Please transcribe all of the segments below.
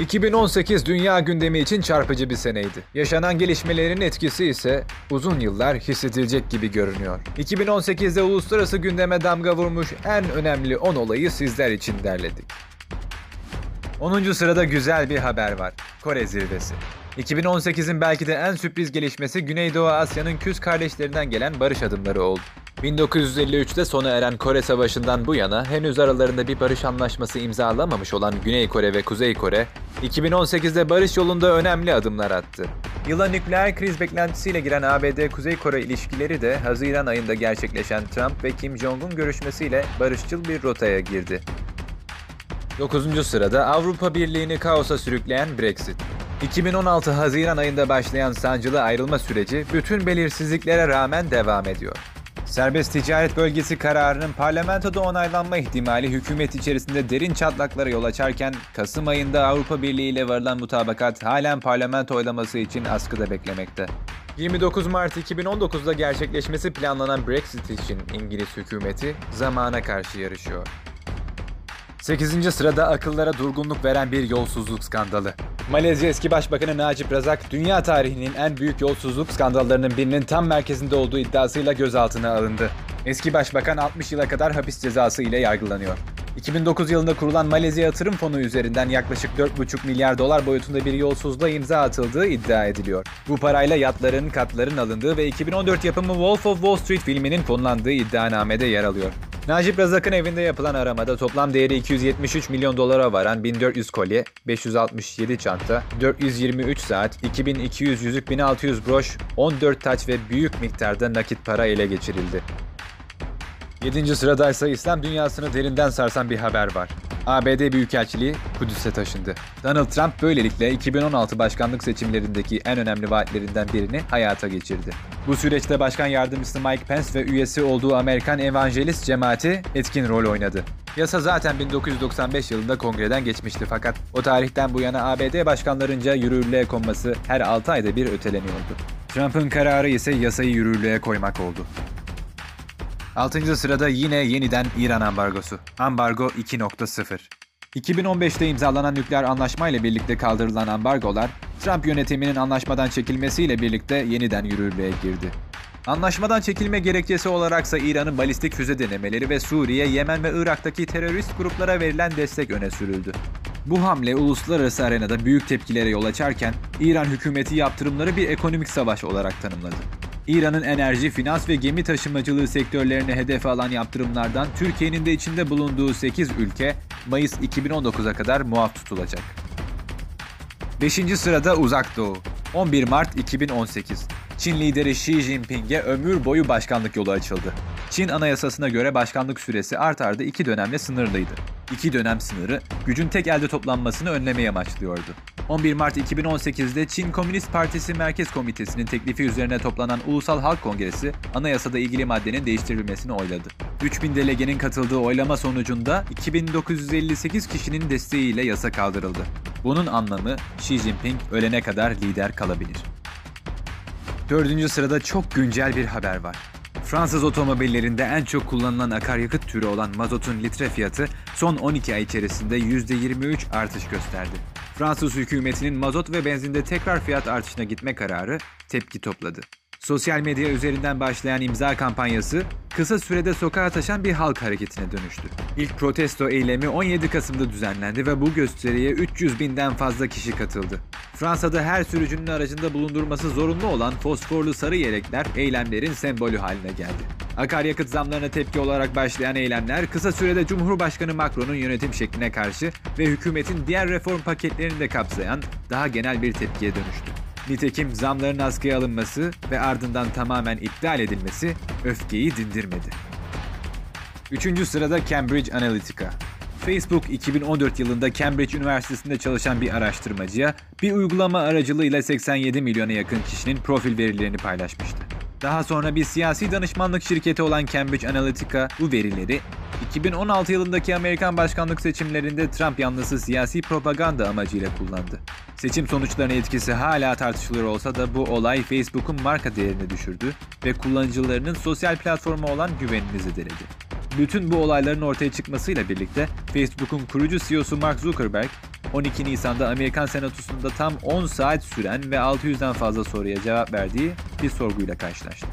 2018 dünya gündemi için çarpıcı bir seneydi. Yaşanan gelişmelerin etkisi ise uzun yıllar hissedilecek gibi görünüyor. 2018'de uluslararası gündeme damga vurmuş en önemli 10 olayı sizler için derledik. 10. sırada güzel bir haber var. Kore zirvesi. 2018'in belki de en sürpriz gelişmesi Güneydoğu Asya'nın küs kardeşlerinden gelen barış adımları oldu. 1953'te sona eren Kore Savaşı'ndan bu yana henüz aralarında bir barış anlaşması imzalamamış olan Güney Kore ve Kuzey Kore, 2018'de barış yolunda önemli adımlar attı. Yıla nükleer kriz beklentisiyle giren ABD-Kuzey Kore ilişkileri de Haziran ayında gerçekleşen Trump ve Kim Jong-un görüşmesiyle barışçıl bir rotaya girdi. 9. sırada Avrupa Birliği'ni kaosa sürükleyen Brexit. 2016 Haziran ayında başlayan sancılı ayrılma süreci bütün belirsizliklere rağmen devam ediyor. Serbest ticaret bölgesi kararının parlamentoda onaylanma ihtimali hükümet içerisinde derin çatlaklara yol açarken Kasım ayında Avrupa Birliği ile varılan mutabakat halen parlamento oylaması için askıda beklemekte. 29 Mart 2019'da gerçekleşmesi planlanan Brexit için İngiliz hükümeti zamana karşı yarışıyor. 8. sırada akıllara durgunluk veren bir yolsuzluk skandalı. Malezya eski başbakanı Najib Razak, dünya tarihinin en büyük yolsuzluk skandallarının birinin tam merkezinde olduğu iddiasıyla gözaltına alındı. Eski başbakan 60 yıla kadar hapis cezası ile yargılanıyor. 2009 yılında kurulan Malezya Yatırım Fonu üzerinden yaklaşık 4,5 milyar dolar boyutunda bir yolsuzluğa imza atıldığı iddia ediliyor. Bu parayla yatların, katların alındığı ve 2014 yapımı Wolf of Wall Street filminin fonlandığı iddianamede yer alıyor. Najip Razak'ın evinde yapılan aramada toplam değeri 273 milyon dolara varan 1400 kolye, 567 çanta, 423 saat, 2200 yüzük, 1600 broş, 14 taç ve büyük miktarda nakit para ele geçirildi. 7. sıradaysa İslam dünyasını derinden sarsan bir haber var. ABD Büyükelçiliği Kudüs'e taşındı. Donald Trump böylelikle 2016 başkanlık seçimlerindeki en önemli vaatlerinden birini hayata geçirdi. Bu süreçte başkan yardımcısı Mike Pence ve üyesi olduğu Amerikan Evangelist Cemaati etkin rol oynadı. Yasa zaten 1995 yılında kongreden geçmişti fakat o tarihten bu yana ABD başkanlarınca yürürlüğe konması her 6 ayda bir öteleniyordu. Trump'ın kararı ise yasayı yürürlüğe koymak oldu. 6. sırada yine yeniden İran ambargosu. Ambargo 2.0. 2015'te imzalanan nükleer anlaşma ile birlikte kaldırılan ambargolar, Trump yönetiminin anlaşmadan çekilmesiyle birlikte yeniden yürürlüğe girdi. Anlaşmadan çekilme gerekçesi olaraksa İran'ın balistik füze denemeleri ve Suriye, Yemen ve Irak'taki terörist gruplara verilen destek öne sürüldü. Bu hamle uluslararası arenada büyük tepkilere yol açarken İran hükümeti yaptırımları bir ekonomik savaş olarak tanımladı. İran'ın enerji, finans ve gemi taşımacılığı sektörlerine hedef alan yaptırımlardan Türkiye'nin de içinde bulunduğu 8 ülke Mayıs 2019'a kadar muaf tutulacak. 5. sırada Uzak Doğu. 11 Mart 2018. Çin lideri Xi Jinping'e ömür boyu başkanlık yolu açıldı. Çin anayasasına göre başkanlık süresi art arda iki dönemle sınırlıydı. İki dönem sınırı gücün tek elde toplanmasını önlemeye amaçlıyordu. 11 Mart 2018'de Çin Komünist Partisi Merkez Komitesi'nin teklifi üzerine toplanan Ulusal Halk Kongresi anayasada ilgili maddenin değiştirilmesini oyladı. 3000 delegenin katıldığı oylama sonucunda 2958 kişinin desteğiyle yasa kaldırıldı. Bunun anlamı Xi Jinping ölene kadar lider kalabilir. Dördüncü sırada çok güncel bir haber var. Fransız otomobillerinde en çok kullanılan akaryakıt türü olan mazotun litre fiyatı son 12 ay içerisinde %23 artış gösterdi. Fransız hükümetinin mazot ve benzinde tekrar fiyat artışına gitme kararı tepki topladı. Sosyal medya üzerinden başlayan imza kampanyası kısa sürede sokağa taşan bir halk hareketine dönüştü. İlk protesto eylemi 17 Kasım'da düzenlendi ve bu gösteriye 300 binden fazla kişi katıldı. Fransa'da her sürücünün aracında bulundurması zorunlu olan fosforlu sarı yelekler eylemlerin sembolü haline geldi. Akaryakıt zamlarına tepki olarak başlayan eylemler kısa sürede Cumhurbaşkanı Macron'un yönetim şekline karşı ve hükümetin diğer reform paketlerini de kapsayan daha genel bir tepkiye dönüştü. Nitekim zamların askıya alınması ve ardından tamamen iptal edilmesi öfkeyi dindirmedi. Üçüncü sırada Cambridge Analytica. Facebook 2014 yılında Cambridge Üniversitesi'nde çalışan bir araştırmacıya bir uygulama aracılığıyla 87 milyona yakın kişinin profil verilerini paylaşmıştı. Daha sonra bir siyasi danışmanlık şirketi olan Cambridge Analytica bu verileri 2016 yılındaki Amerikan başkanlık seçimlerinde Trump yanlısı siyasi propaganda amacıyla kullandı. Seçim sonuçlarına etkisi hala tartışılır olsa da bu olay Facebook'un marka değerini düşürdü ve kullanıcılarının sosyal platforma olan güvenini zedeledi. Bütün bu olayların ortaya çıkmasıyla birlikte Facebook'un kurucu CEO'su Mark Zuckerberg, 12 Nisan'da Amerikan Senatosu'nda tam 10 saat süren ve 600'den fazla soruya cevap verdiği bir sorguyla karşılaştı.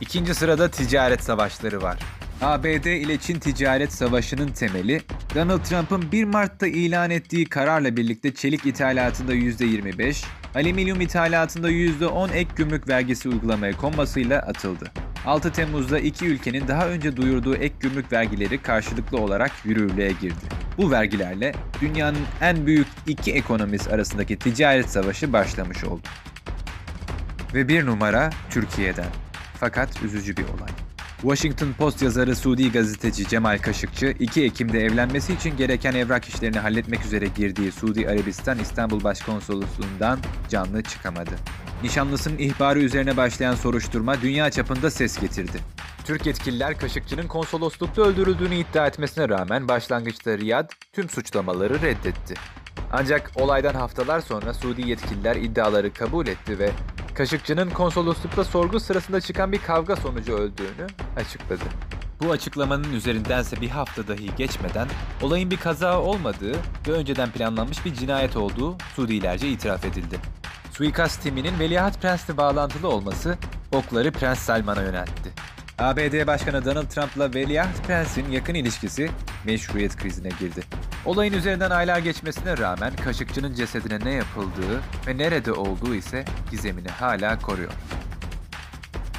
İkinci sırada ticaret savaşları var. ABD ile Çin ticaret savaşının temeli, Donald Trump'ın 1 Mart'ta ilan ettiği kararla birlikte çelik ithalatında %25, alüminyum ithalatında %10 ek gümrük vergisi uygulamaya konmasıyla atıldı. 6 Temmuz'da iki ülkenin daha önce duyurduğu ek gümrük vergileri karşılıklı olarak yürürlüğe girdi. Bu vergilerle dünyanın en büyük iki ekonomisi arasındaki ticaret savaşı başlamış oldu. Ve bir numara Türkiye'den. Fakat üzücü bir olay. Washington Post yazarı Suudi gazeteci Cemal Kaşıkçı, 2 Ekim'de evlenmesi için gereken evrak işlerini halletmek üzere girdiği Suudi Arabistan İstanbul Başkonsolosluğundan canlı çıkamadı. Nişanlısının ihbarı üzerine başlayan soruşturma dünya çapında ses getirdi. Türk yetkililer Kaşıkçı'nın konsoloslukta öldürüldüğünü iddia etmesine rağmen başlangıçta Riyad tüm suçlamaları reddetti. Ancak olaydan haftalar sonra Suudi yetkililer iddiaları kabul etti ve Kaşıkçı'nın konsoloslukta sorgu sırasında çıkan bir kavga sonucu öldüğünü açıkladı. Bu açıklamanın üzerindense bir hafta dahi geçmeden olayın bir kaza olmadığı ve önceden planlanmış bir cinayet olduğu Suudilerce itiraf edildi. Suikast timinin Veliaht Prens'le bağlantılı olması okları Prens Salman'a yöneltti. ABD Başkanı Donald Trump'la Veliaht Prens'in yakın ilişkisi meşruiyet krizine girdi. Olayın üzerinden aylar geçmesine rağmen Kaşıkçı'nın cesedine ne yapıldığı ve nerede olduğu ise gizemini hala koruyor.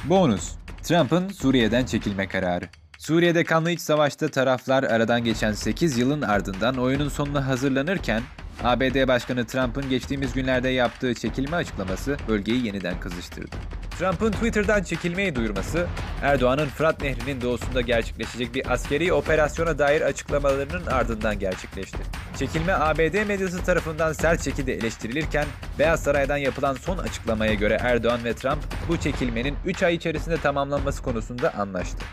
Bonus Trump'ın Suriye'den çekilme kararı. Suriye'de kanlı iç savaşta taraflar aradan geçen 8 yılın ardından oyunun sonuna hazırlanırken ABD Başkanı Trump'ın geçtiğimiz günlerde yaptığı çekilme açıklaması bölgeyi yeniden kızıştırdı. Trump'ın Twitter'dan çekilmeyi duyurması, Erdoğan'ın Fırat Nehri'nin doğusunda gerçekleşecek bir askeri operasyona dair açıklamalarının ardından gerçekleşti. Çekilme ABD medyası tarafından sert şekilde eleştirilirken, Beyaz Saray'dan yapılan son açıklamaya göre Erdoğan ve Trump bu çekilmenin 3 ay içerisinde tamamlanması konusunda anlaştı.